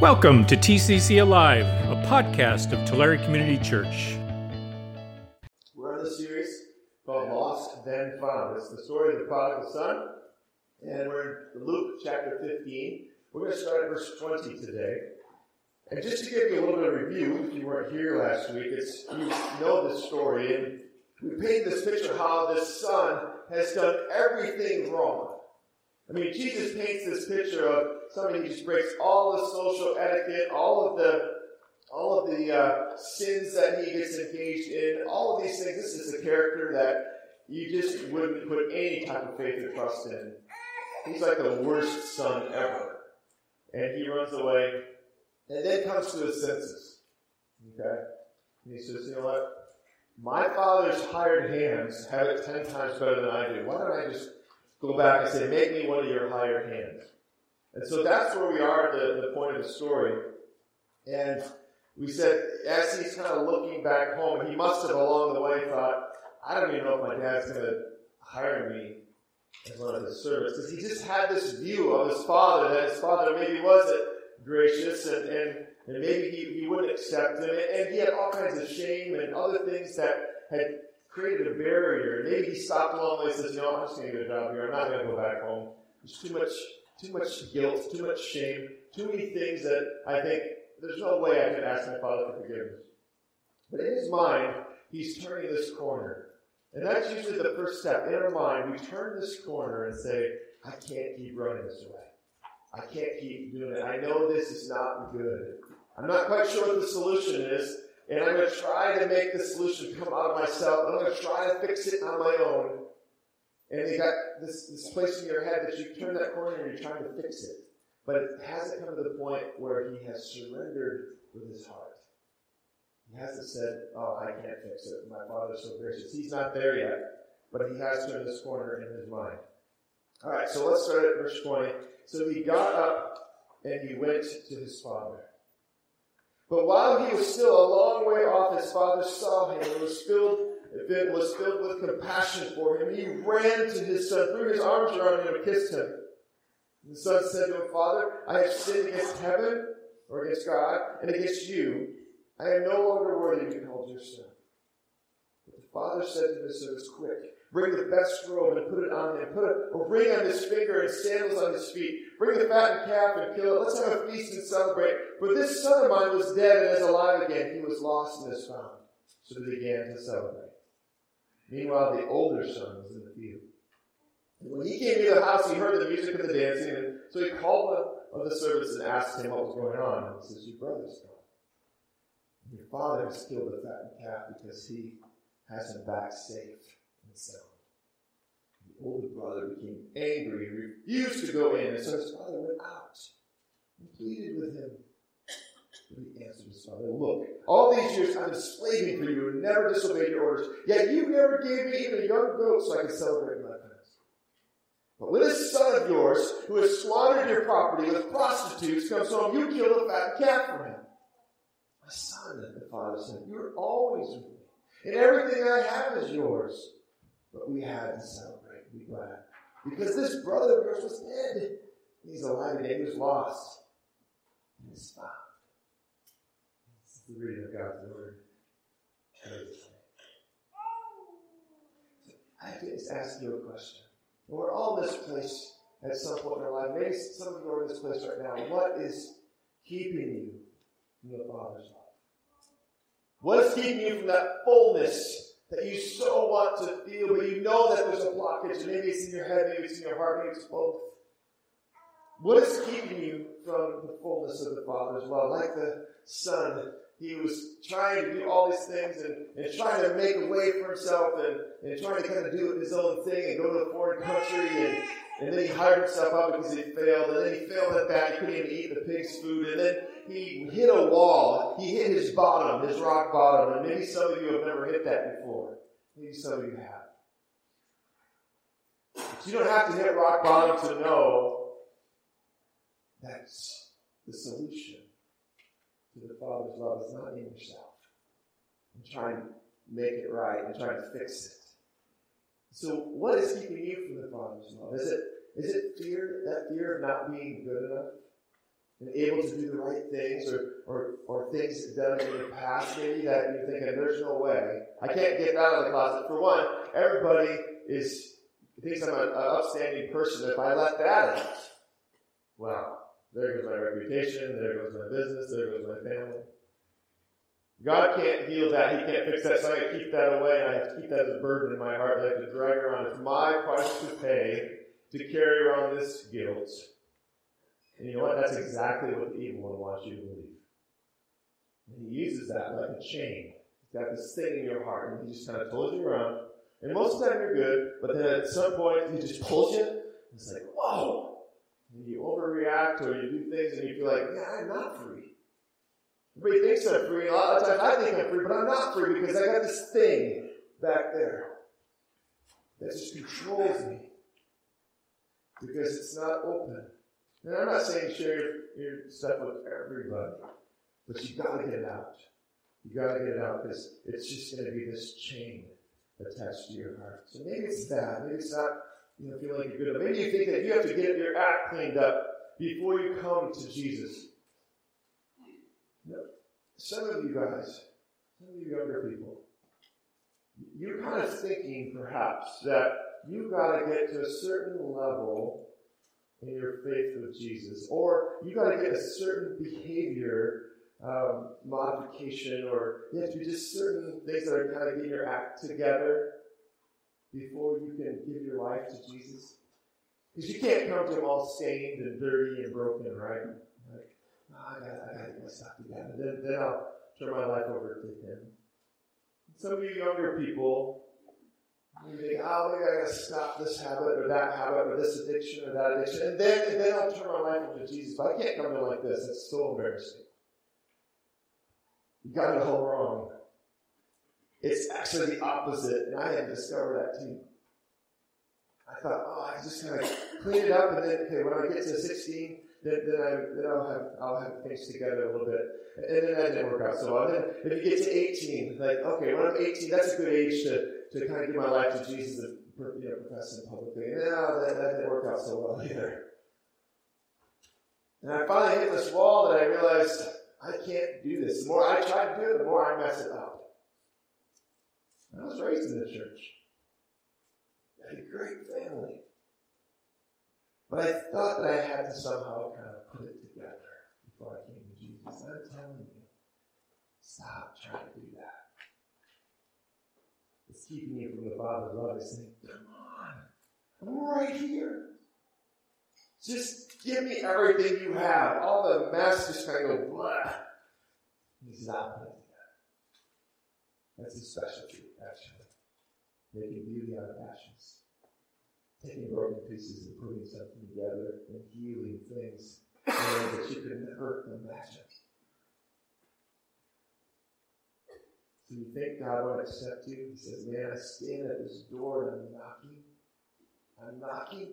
Welcome to TCC Alive, a podcast of Tulare Community Church. We're in the series called Lost Then Found. It's the story of the prodigal son, and we're in Luke chapter 15. We're going to start at verse 20 today. And just to give you a little bit of review, if you weren't here last week, it's you know this story, and we paint this picture how this son has done everything wrong. I mean, Jesus paints this picture of somebody who just breaks all the social etiquette, all of the all of the uh, sins that he gets engaged in, all of these things. This is a character that you just wouldn't put any type of faith or trust in. He's like the worst son ever. And he runs away and then comes to his senses. Okay? And he says, you know what? My father's hired hands have it ten times better than I do. Why don't I just go back and say, make me one of your hired hands? And so that's where we are at the, the point of the story. And we said, as he's kind of looking back home, he must have along the way thought, I don't even know if my dad's going to hire me as one of his servants. Because he just had this view of his father, that his father maybe wasn't gracious and, and, and maybe he, he wouldn't accept him. And he had all kinds of shame and other things that had created a barrier. And maybe he stopped along the way and says, you know, I'm just going to get a job here. I'm not going to go back home. There's too much, too much guilt, too much shame, too many things that I think there's no way I could ask my father for forgiveness. But in his mind, he's turning this corner. And that's usually the first step. In our mind, we turn this corner and say, I can't keep running this way. I can't keep doing it. I know this is not good. I'm not quite sure what the solution is, and I'm going to try to make the solution come out of myself. I'm going to try to fix it on my own. And you got this, this place in your head that you turn that corner and you're trying to fix it. But it hasn't come to the point where he has surrendered with his heart. He hasn't said, Oh, I can't fix it. My father's so gracious. He's not there yet, but he has turned this corner in his mind. All right, so let's start at verse 20. So he got up and he went to his father. But while he was still a long way off, his father saw him and was filled, was filled with compassion for him. He ran to his son, threw his arms around him, and kissed him. And the son said to him, Father, I have sinned against heaven or against God and against you. I am no longer worthy to be called your son. But the father said to his servants, Quick, bring the best robe and put it on him. Put a, a ring on his finger and sandals on his feet. Bring the fattened calf and kill it. Let's have a feast and celebrate. For this son of mine was dead and is alive again. He was lost and is found. So they began to celebrate. Meanwhile, the older son was in the field. And when he came near the house, he heard the music and the dancing. And so he called one of the servants and asked him what was going on. And he says, Your brother's gone. Your father has killed the fattened calf because he has him back safe and sound. The older brother became angry and refused to go in. And so his father went out and pleaded with him. He answered his father, Look, all these years I've been slaving for you and never disobeyed your orders. Yet you never gave me even a young goat so I could celebrate my friends. But when a son of yours, who has squandered your property with prostitutes, comes home, you kill a fat calf for him. My son, the father said, You're always with me, and everything I have is yours. But we had to celebrate, be glad. Because this brother of yours was dead. He's alive and he was lost. And is found. The reading of God's word. I have to just ask you a question. We're all place at some point in our life. Maybe some of you are in this place right now. What is keeping you from the Father's love? What is keeping you from that fullness that you so want to feel, but you know that there's a blockage? Maybe it's in your head, maybe it's in your heart, maybe it's both. What is keeping you from the fullness of the Father's love? Like the Son, he was trying to do all these things and, and trying to make a way for himself and, and trying to kind of do his own thing and go to a foreign country and, and then he hired himself up because he failed and then he failed at that. He couldn't even eat the pig's food and then he hit a wall. He hit his bottom, his rock bottom. And maybe some of you have never hit that before. Maybe some of you have. But you don't have to hit rock bottom to know that's the solution to the Father's love is not in yourself and trying to make it right and trying to fix it. So, what is keeping you from the Father's love? Is it is it fear, that fear of not being good enough? and able to do the right things or, or, or things done in the past maybe that you're thinking, there's no way. I can't get out of the closet. For one, everybody is thinks I'm an upstanding person if I let that out. Well, there goes my reputation, there goes my business, there goes my family. God can't heal that. He can't fix that. So I keep that away. And I have to keep that as a burden in my heart. I have to drag around. It's my price to pay to carry around this guilt. And you know what? That's exactly what the evil one wants you to believe. And he uses that like a chain. He's got this thing in your heart, and he just kind of pulls you around. And most of the time you're good, but then at some point he just pulls you. And it's like, whoa! Overreact or you do things and you feel like, yeah, I'm not free. Everybody thinks I'm free. A lot of times I think I'm free, but I'm not free because I got this thing back there that just controls me because it's not open. And I'm not saying share your, your stuff with everybody, but you got to get it out. You got to get it out because it's just going to be this chain attached to your heart. So maybe it's that. Maybe it's not you know feeling like you're good. Maybe you think that you have to get your act cleaned up before you come to Jesus. Some of you guys, some of you younger people, you're kind of thinking perhaps that you've got to get to a certain level in your faith with Jesus, or you've got to get a certain behavior um, modification, or you have to do just certain things that are kind of getting your act together before you can give your life to Jesus. Because you can't come to Him all stained and dirty and broken, right? Like, oh, I got, I got to get my stuff together. Then, then I'll turn my life over to Him. Some of you younger people, you think, ah, oh, maybe I got to stop this habit or that habit or this addiction or that addiction, and then, and then I'll turn my life over to Jesus. But I can't come in like this. It's so embarrassing. You got it all wrong. It's actually the opposite, and I had discovered that too. I thought, oh, I just kind of clean it up, and then okay, when I get to 16, then, then, I, then I'll have I'll have things together a little bit, and then that didn't work out so well. Then if you get to 18, like okay, when I'm 18, that's a good age to, to kind of give my life to Jesus and you know, profess Him publicly. No, ah, that, that didn't work out so well either. And I finally hit this wall that I realized I can't do this. The more I try to do it, the more I mess it up. I was raised in the church. Had a great family. But I thought that I had to somehow kind of put it together before I came to Jesus. I'm telling you, stop trying to do that. It's keeping you from the Father's love. It's saying, come on, I'm right here. Just give me everything you have. All the mess just kind of go, blah. He's not putting it together. That's his specialty actually. Making beauty out of ashes. Taking broken pieces and putting something together and healing things in a way that you could never imagine. So you think God won't accept you? He says, Man, I stand at this door and I'm knocking. I'm knocking.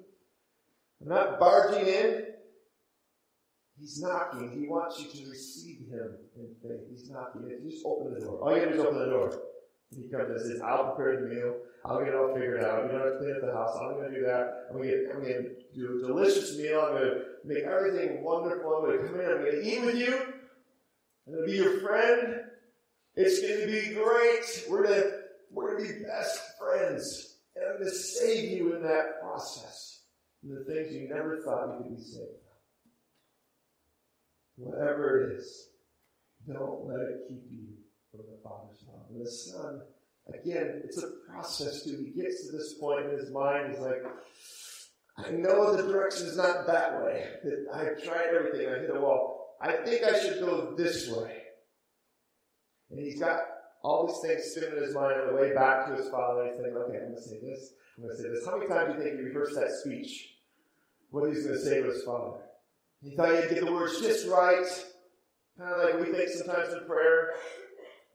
I'm not barging in. He's knocking. He wants you to receive him in faith. He's knocking. Just open the door. All you to do is open the door. He comes and says, I'll prepare the meal. I'll get it all figured out. You don't have to clean up the house. I'm going to do that. I'm going to, I'm going to do a delicious meal. I'm going to make everything wonderful. I'm going to come in. I'm going to eat with you. I'm going to be your friend. It's going to be great. We're going to, we're going to be best friends. And I'm going to save you in that process. And the things you never thought you could be saved from. Whatever it is, don't let it keep you from the Father's love. And the Son, again, it's a process too. He gets to this point in his mind, he's like, I know the direction is not that way. I've tried everything, I hit a wall. I think I should go this way. And he's got all these things spinning in his mind on the way back to his father. He's thinking, okay, I'm going to say this, I'm going to say this. How many times do you think he rehearsed that speech? What he's going to say to his father? He thought he'd get the words just right. Kind of like we think sometimes in prayer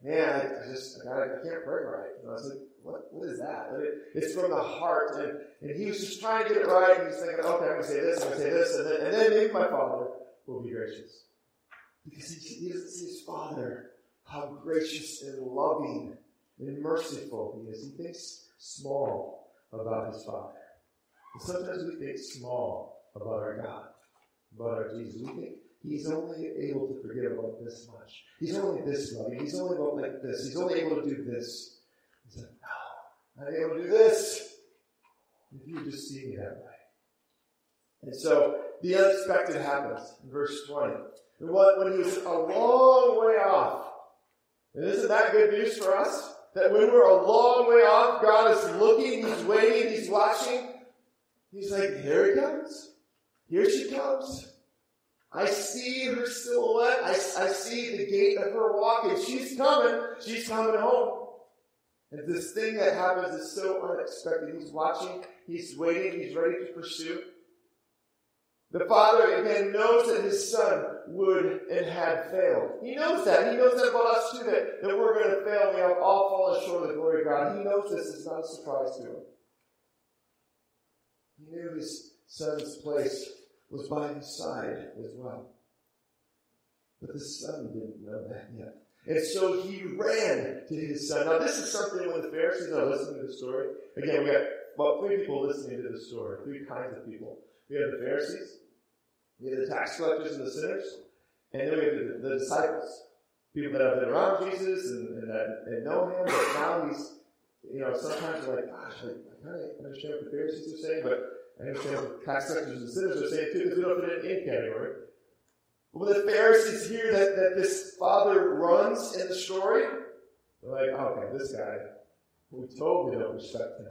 man, I just, I, I can't pray right. And I was like, what, what is that? It, it's from the heart. And, and he was just trying to get it right. And he's thinking, okay, I'm to say this, I'm to say this. And then, and then maybe my father will be gracious. Because he, he doesn't see his father, how gracious and loving and merciful he is. He thinks small about his father. And sometimes we think small about our God, about our Jesus. We think he's only able to forgive about this much. He's only this loving. He's only about like this. He's only able to do this. He said, No, I'm able to do this. If you just see me that way. And so the unexpected happens in verse 20. And when he was a long way off, and isn't that good news for us? That when we're a long way off, God is looking, He's waiting, He's watching. He's like, here he comes. Here she comes. I see her silhouette. I, I see the gait of her walking. She's coming. She's coming home. And this thing that happens is so unexpected. He's watching. He's waiting. He's ready to pursue. The father again knows that his son would and had failed. He knows that. He knows that about us too, that, that we're going to fail. We have all fallen short of the glory of God. He knows this. It's not a surprise to him. He knew his son's place was by his side as well. But the son didn't know that yet. And so he ran to his son. Now, this is something when the Pharisees are listening to the story. Again, we got about three people listening to the story, three kinds of people. We have the Pharisees, we have the tax collectors and the sinners, and then we have the, the disciples. People that have been around Jesus and, and, and know him, but now he's, you know, sometimes like, gosh, I, I kind of understand what the Pharisees are saying, but I understand what tax collectors and sinners are saying too, because we don't fit in any category. But when the Pharisees hear that, that this father runs in the story, they're like, okay, this guy, we totally don't respect him.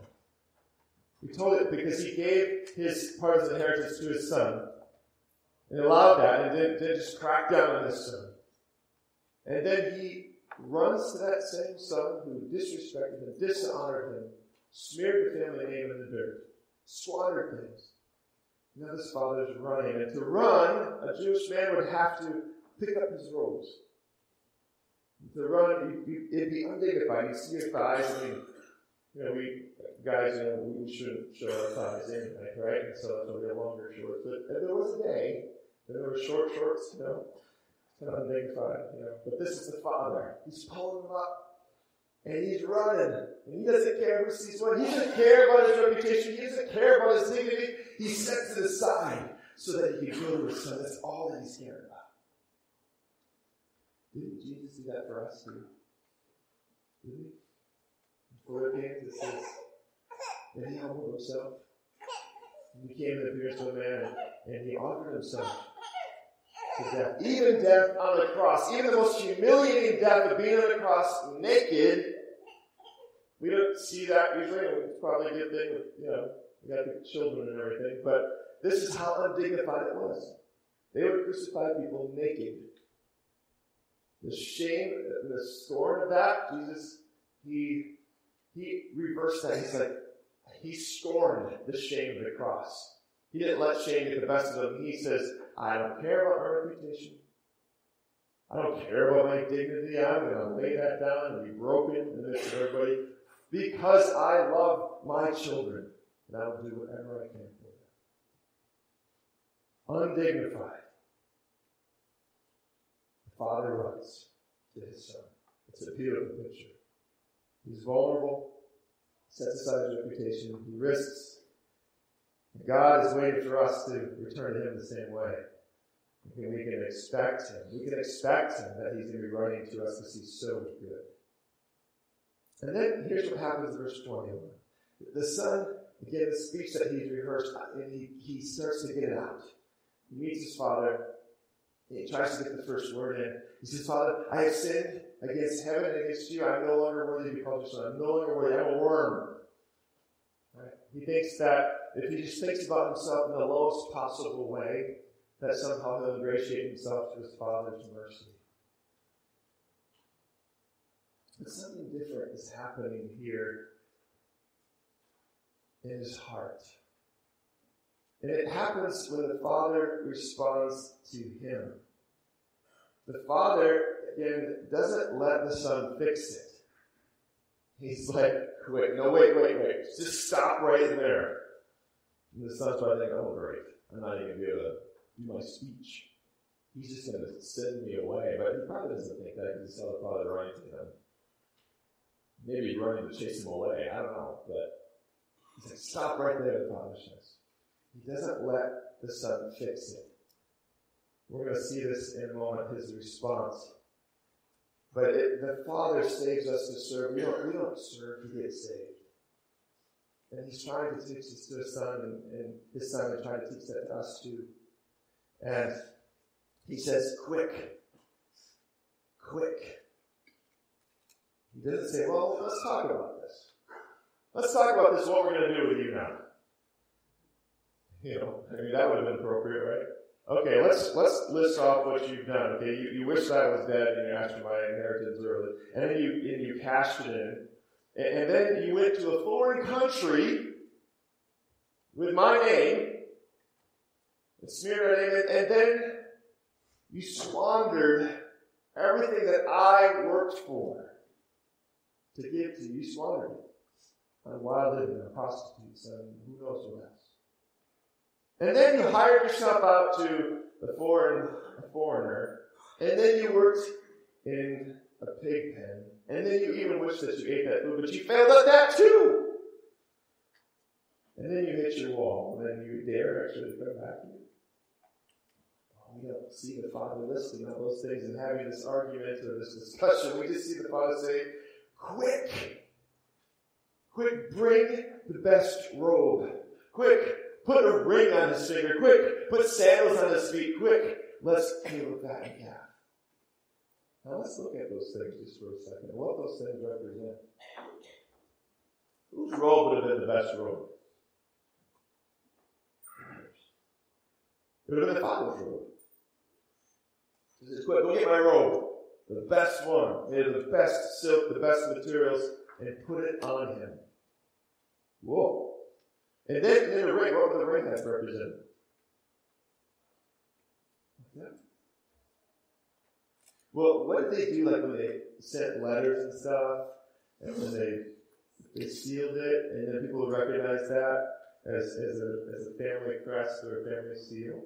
We told it because he gave his part of the inheritance to his son and allowed that and then, then just crack down on his son. And then he runs to that same son who disrespected him, dishonored him, smeared the family name in the dirt, squandered things. Now this is running. And to run, a Jewish man would have to pick up his robes. To run, it'd be undignified. You see your thighs. I mean, you know, we guys, you know, we shouldn't show our thighs anyway, right? So that's why we have longer shorts. But there was a day that there were short shorts, you know, kind of undignified, you know. But this is the father. He's pulling them up. And he's running. And he doesn't care who sees what. He doesn't care about his reputation. He doesn't care about his dignity. He sets it aside so that he can go to his son. That's all that he's caring about. Didn't Jesus do that for us too? Did he? Philippians it says that he humbled himself. He became the appearance of a man and he offered himself to death. Even death on the cross, even the most humiliating death of being on the cross naked. We don't see that usually. It's probably a good thing with, you know, we got the children and everything. But this is how undignified it was. They would crucify people naked. The shame, and the scorn of that, Jesus, he he reversed that. He said, he scorned the shame of the cross. He didn't let shame get the best of him. He says, I don't care about my reputation. I don't care about my dignity. I'm going to lay that down and be broken in the midst of everybody because I love my children. And I will do whatever I can for them. Undignified. The father runs to his son. It's a beautiful picture. He's vulnerable, sets aside his reputation, he risks. God is waiting for us to return to him the same way. We can expect him. We can expect him that he's going to be running to us because he's so good. And then here's what happens in verse 21. The son, again, a speech that he's rehearsed, and he, he starts to get it out. He meets his father. He tries to get the first word in. He says, Father, I have sinned against heaven and against you. I'm no longer worthy to be called your son. I'm no longer worthy. I'm a worm. Right? He thinks that if he just thinks about himself in the lowest possible way, that somehow he'll ingratiate himself to his Father's mercy. But something different is happening here in his heart. And it happens when the Father responds to him. The Father, again, doesn't let the Son fix it. He's like, wait, no, wait, wait, wait. Just stop right there. And the Son's probably thinking, oh, great. I'm not even going to be able to do my speech. He's just going to send me away. But he probably doesn't think that he saw the Father running to him. Maybe running to chase him away. I don't know. But he's like, stop right there, the Father. He doesn't let the Son fix it. We're going to see this in a moment, his response. But it, the Father saves us to serve. We don't, we don't serve to get saved. And he's trying to teach this to his son, and, and his son is trying to teach that to us too. And he says, quick. Quick. He doesn't say, well, let's talk about this. Let's talk about this, what we're going to do with you now. You know, I mean, that would have been appropriate, right? Okay, let's let's list off what you've done. Okay, you, you wish I was dead and you asked for my inheritance early, and then you and you cashed it in, and, and then you went to a foreign country with my name and smeared my name, and then you squandered everything that I worked for to give to you. You squandered it on wild living, on prostitutes, and who knows what else. And then you hired yourself out to a foreign a foreigner, and then you worked in a pig pen, and then you even wished that you ate that food, but you failed at that too. And then you hit your wall, and then you dare actually come back. Oh, we don't see the Father listing all those things and having this argument or this discussion. We just see the Father say, Quick! Quick, bring the best robe. Quick, Put a ring on his finger, quick. Put sandals on his feet, quick. Let's kill fattened calf. Now let's look at those things just for a second what those things represent. Whose robe would have been the best robe? It would have been the father's robe. He says, quick, go get my robe. The best one, made of the best silk, the best materials, and put it on him. Whoa. And then, then the ring, what would the ring have represented? Yeah. Well, what did they do like when they sent letters and stuff, and when they they sealed it, and then people would recognize that as, as, a, as a family crest or a family seal?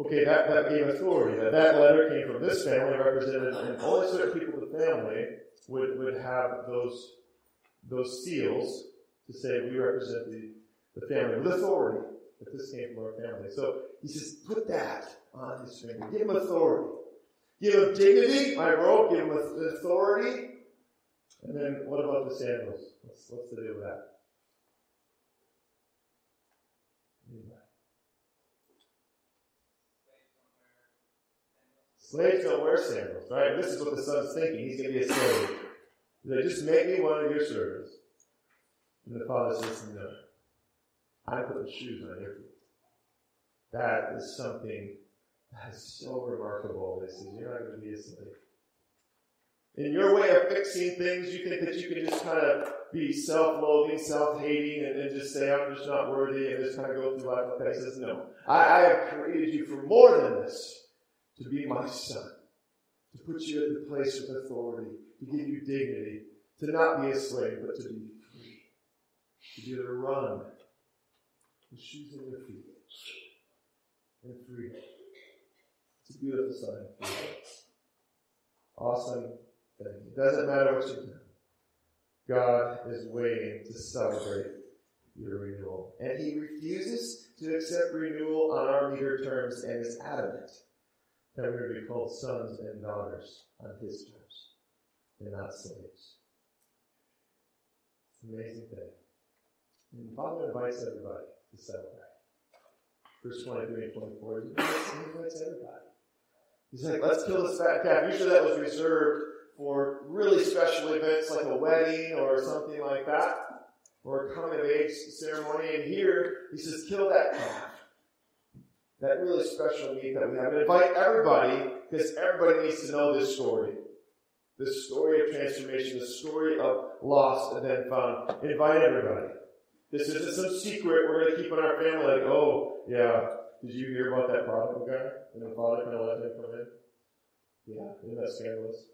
Okay, that, that gave authority. That that letter came from this family, represented, and only certain people in the family would, would have those those seals to say we represent the the family with authority. That this came from our family. So he says, put that on his finger. Give him authority. Give him dignity, my robe, give him authority. And then what about the sandals? What's, what's the deal with that? Slaves don't wear sandals, right? This is what the son's thinking. He's going to be a slave. He's like, just make me one of your servants. And the father says, no. I put the shoes on your feet. That is something that is so remarkable. This is you're not going to be a slave. In your way of fixing things, you think that you can just kind of be self-loathing, self-hating, and then just say, I'm just not worthy, and just kind of go through life like. He says, no. I, I have created you for more than this, to be my son, to put you at the place of authority, to give you dignity, to not be a slave, but to be free, to be able to run the shoes on your feet, and free. It's a beautiful sign. Awesome thing. It doesn't matter what you do. God is waiting to celebrate your renewal. And he refuses to accept renewal on our meager terms and is adamant that we're to be called sons and daughters on his terms and not slaves. It's an amazing thing. And the Father invites everybody to celebrate. Verse 23 and 24, he invites everybody. He's like, let's kill this fat calf. Usually that was reserved for really special events like a wedding or something like that, or a coming of age ceremony. And here, he says, kill that calf. That really special meat that we have. And invite everybody, because everybody needs to know this story. This story of transformation, the story of lost and then found. Invite everybody. This isn't some secret we're going to keep in our family. Like, oh, yeah, did you hear about that prodigal guy? And the father kind of let him come in? Yeah, isn't that scandalous?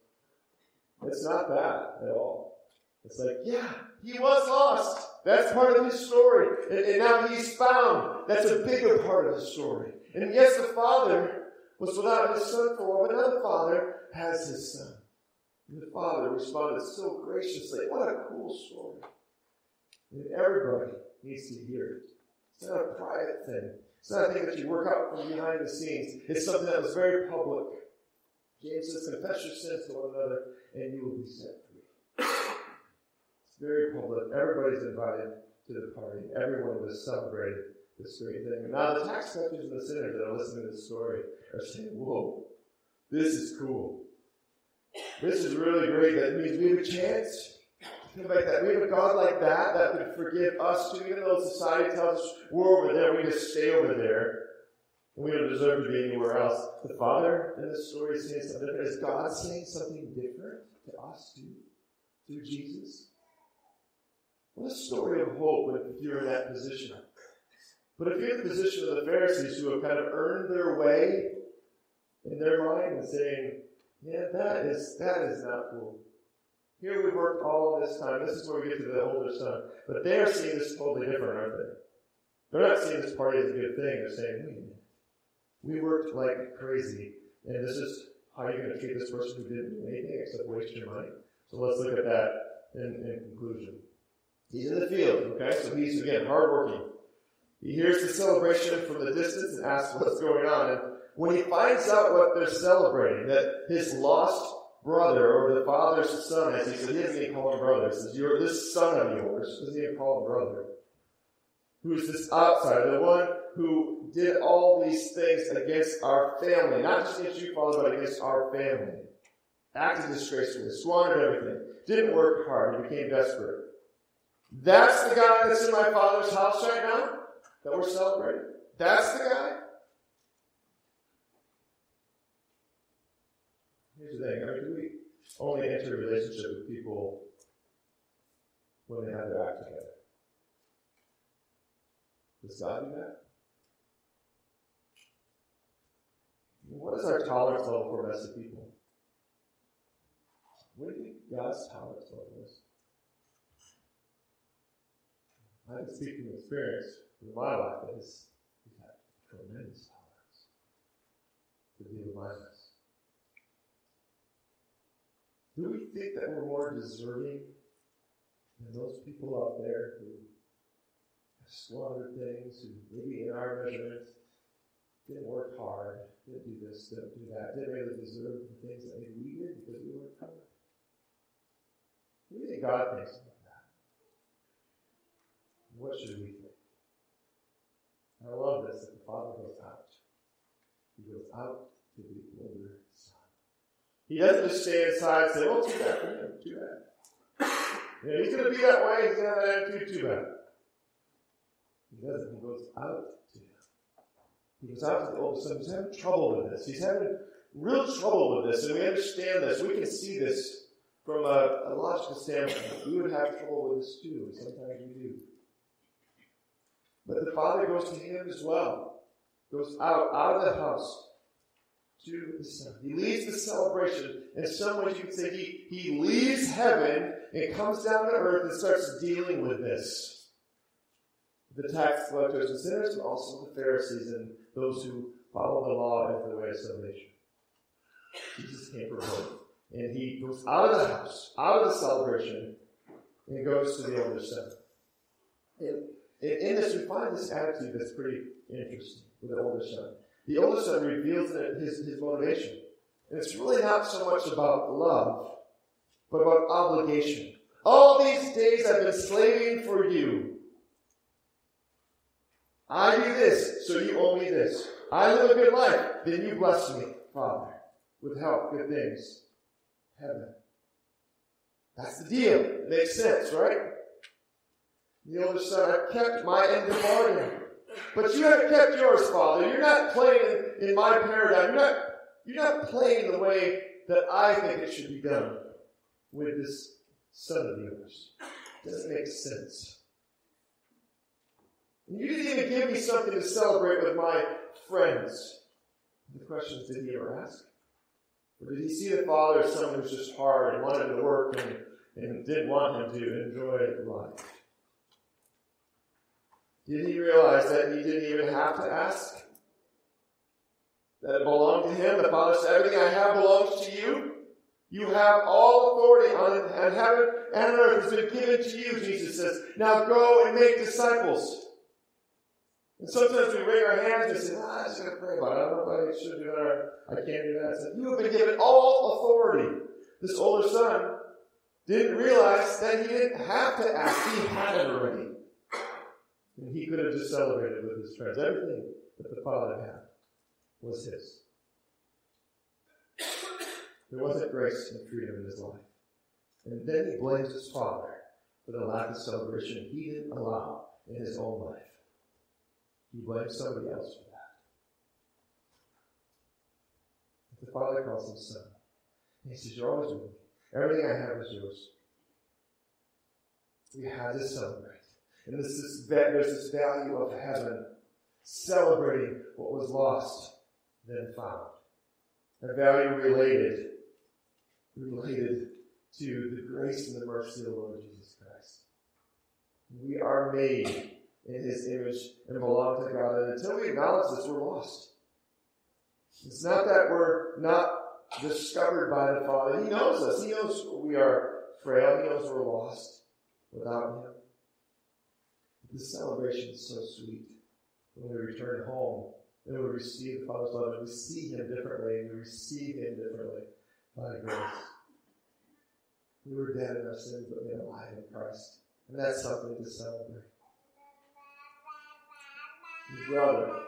It's not that at all. It's like, yeah, he was lost. That's part of his story. And, and now he's found. That's a bigger part of the story. And yes, the father was without his son for a while, but now the father has his son. And the father responded so graciously. What a cool story. And everybody needs to hear it. It's not a private thing. It's not a thing that you work out from behind the scenes. It's something that was very public. James says, confess your sins to one another, and you will be set free. It's very public. Everybody's invited to the party. Everyone was celebrating this great thing. Now, the tax collectors and the sinners that are listening to this story are saying, Whoa, this is cool. This is really great. That means we have a chance. About that. We have a God like that that could forgive us too, even though society tells us we're over there, we just stay over there. And we don't deserve to be anywhere else. The Father in this story is saying something different. Is God saying something different to us too? Through Jesus? What a story of hope if you're in that position. But if you're in the position of the Pharisees who have kind of earned their way in their mind and saying, yeah, that is that is not cool. Here we've worked all this time. This is where we get to the older son. But they are seeing this totally different, aren't they? They're not seeing this party as a good thing. They're saying, wait we worked like crazy, and this is how you're going to treat this person who didn't do anything except waste your money. So let's look at that in, in conclusion. He's in the field, okay? So he's, again, hardworking. He hears the celebration from the distance and asks what's going on. And when he finds out what they're celebrating, that his lost brother or the father's son, as he said, he doesn't even call him brother. He says, You're this son of yours. Doesn't even call him brother. Who's this outsider, the one who did all these things against our family, not just against you, Father, but against our family. Acted disgracefully, squandered everything, didn't work hard, and became desperate. That's the guy that's in my father's house right now that we're celebrating. That's the guy. Here's the thing. I mean, do we only enter a relationship with people when they have their act together? Does God do that? What is our tolerance level for messy people? What do you think God's tolerance level is? I can speak from experience in my life that he's had tremendous tolerance to with my. Do we think that we're more deserving than those people out there who have squandered things, who maybe in our measurements didn't work hard, didn't do this, didn't do that, didn't really deserve the things that maybe we did because we weren't covered. What do you think God thinks about? What should we think? I love this that the Father goes out. He goes out to the older son. He doesn't just stay inside and say, "Oh, too bad for him, too bad." Yeah, he's going to be that way. He's going to have that attitude. Too bad. He doesn't. He goes out he was out to the older son. He's having trouble with this. He's having real trouble with this, and we understand this. We can see this from a, a logical standpoint. We would have trouble with this too, sometimes we do. But the father goes to him as well. Goes out, out of the house to the son. He leaves the celebration. In some ways, you could say he, he leaves heaven and comes down to earth and starts dealing with this the tax collectors and sinners, and also the Pharisees and those who follow the law as the way of salvation. Jesus came for both. And he goes out of the house, out of the celebration, and goes to the older son. In this, we find this attitude that's pretty interesting with the older son. The older son reveals his, his motivation. And it's really not so much about love, but about obligation. All these days I've been slaving for you. I do this, so you owe me this. I live a good life, then you bless me, Father, with help, good things. Heaven. That's the deal. It makes sense, right? The older son, I've kept my end of the bargain. But you haven't kept yours, Father. You're not playing in my paradigm. You're not, you're not playing the way that I think it should be done with this son of yours. Doesn't make sense. You didn't even give me something to celebrate with my friends. The question is, did he ever ask? Or did he see the father as someone who's just hard and wanted to work and, and didn't want him to enjoy life? Did he realize that he didn't even have to ask? That it belonged to him? The father said, Everything I have belongs to you. You have all authority on heaven and on earth has been given to you, Jesus says. Now go and make disciples. And sometimes we wring our hands and say, ah, I just gotta pray about it. I don't know if I should do that I can't do that. You have been given all authority. This older son didn't realize that he didn't have to ask. He had it already. And he could have just celebrated with his friends. Everything that the father had was his. There wasn't grace and freedom in his life. And then he blames his father for the lack of celebration he didn't allow in his own life. He blames somebody else for that. But the father calls him son. And he says, You're always with me. Everything I have is yours. We have to celebrate. And this is, there's this value of heaven, celebrating what was lost, then found. A value related, related to the grace and the mercy of the Lord Jesus Christ. We are made in His image and belong to God. And until we acknowledge this, we're lost. It's not that we're not discovered by the Father. He knows us. He knows we are frail. He knows we're lost without Him. The celebration is so sweet when we return home and we receive the Father's love and we see Him differently and we receive Him differently by grace. We were dead in our sins, but made alive in Christ. And that's something to celebrate. His brother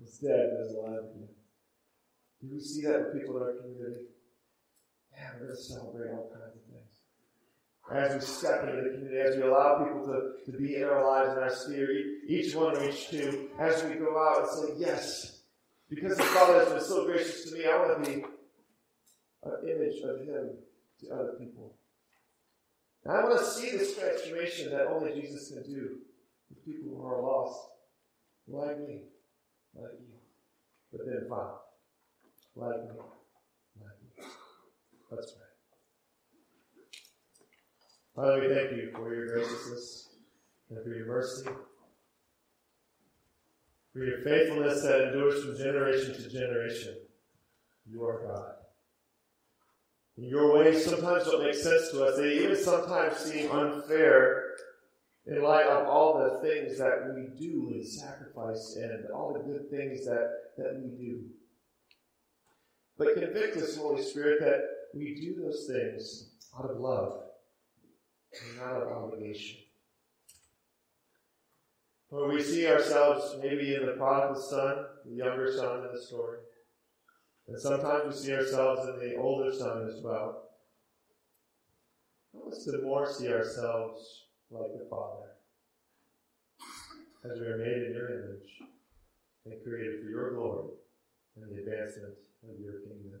was dead and is alive again. Do we see that with people in our community? Yeah, we're going to celebrate all kinds of things as we step into the community, as we allow people to, to be in our lives and our sphere, each one and each two, as we go out and say, Yes, because the Father has been so gracious to me, I want to be an image of Him to other people. And I want to see this transformation that only Jesus can do with people who are lost, like me, like you, but then found, like me, like you. Let's pray. Father, we thank you for your graciousness and for your mercy, for your faithfulness that endures from generation to generation. You are God. Your ways sometimes don't make sense to us. They even sometimes seem unfair in light of all the things that we do in sacrifice and all the good things that, that we do. But convict us, Holy Spirit, that we do those things out of love and not of obligation. When we see ourselves maybe in the prodigal son, the younger son in the story, and sometimes we see ourselves in the older son as well. Help us to more see ourselves like the Father, as we are made in your image and created for your glory and the advancement of your kingdom.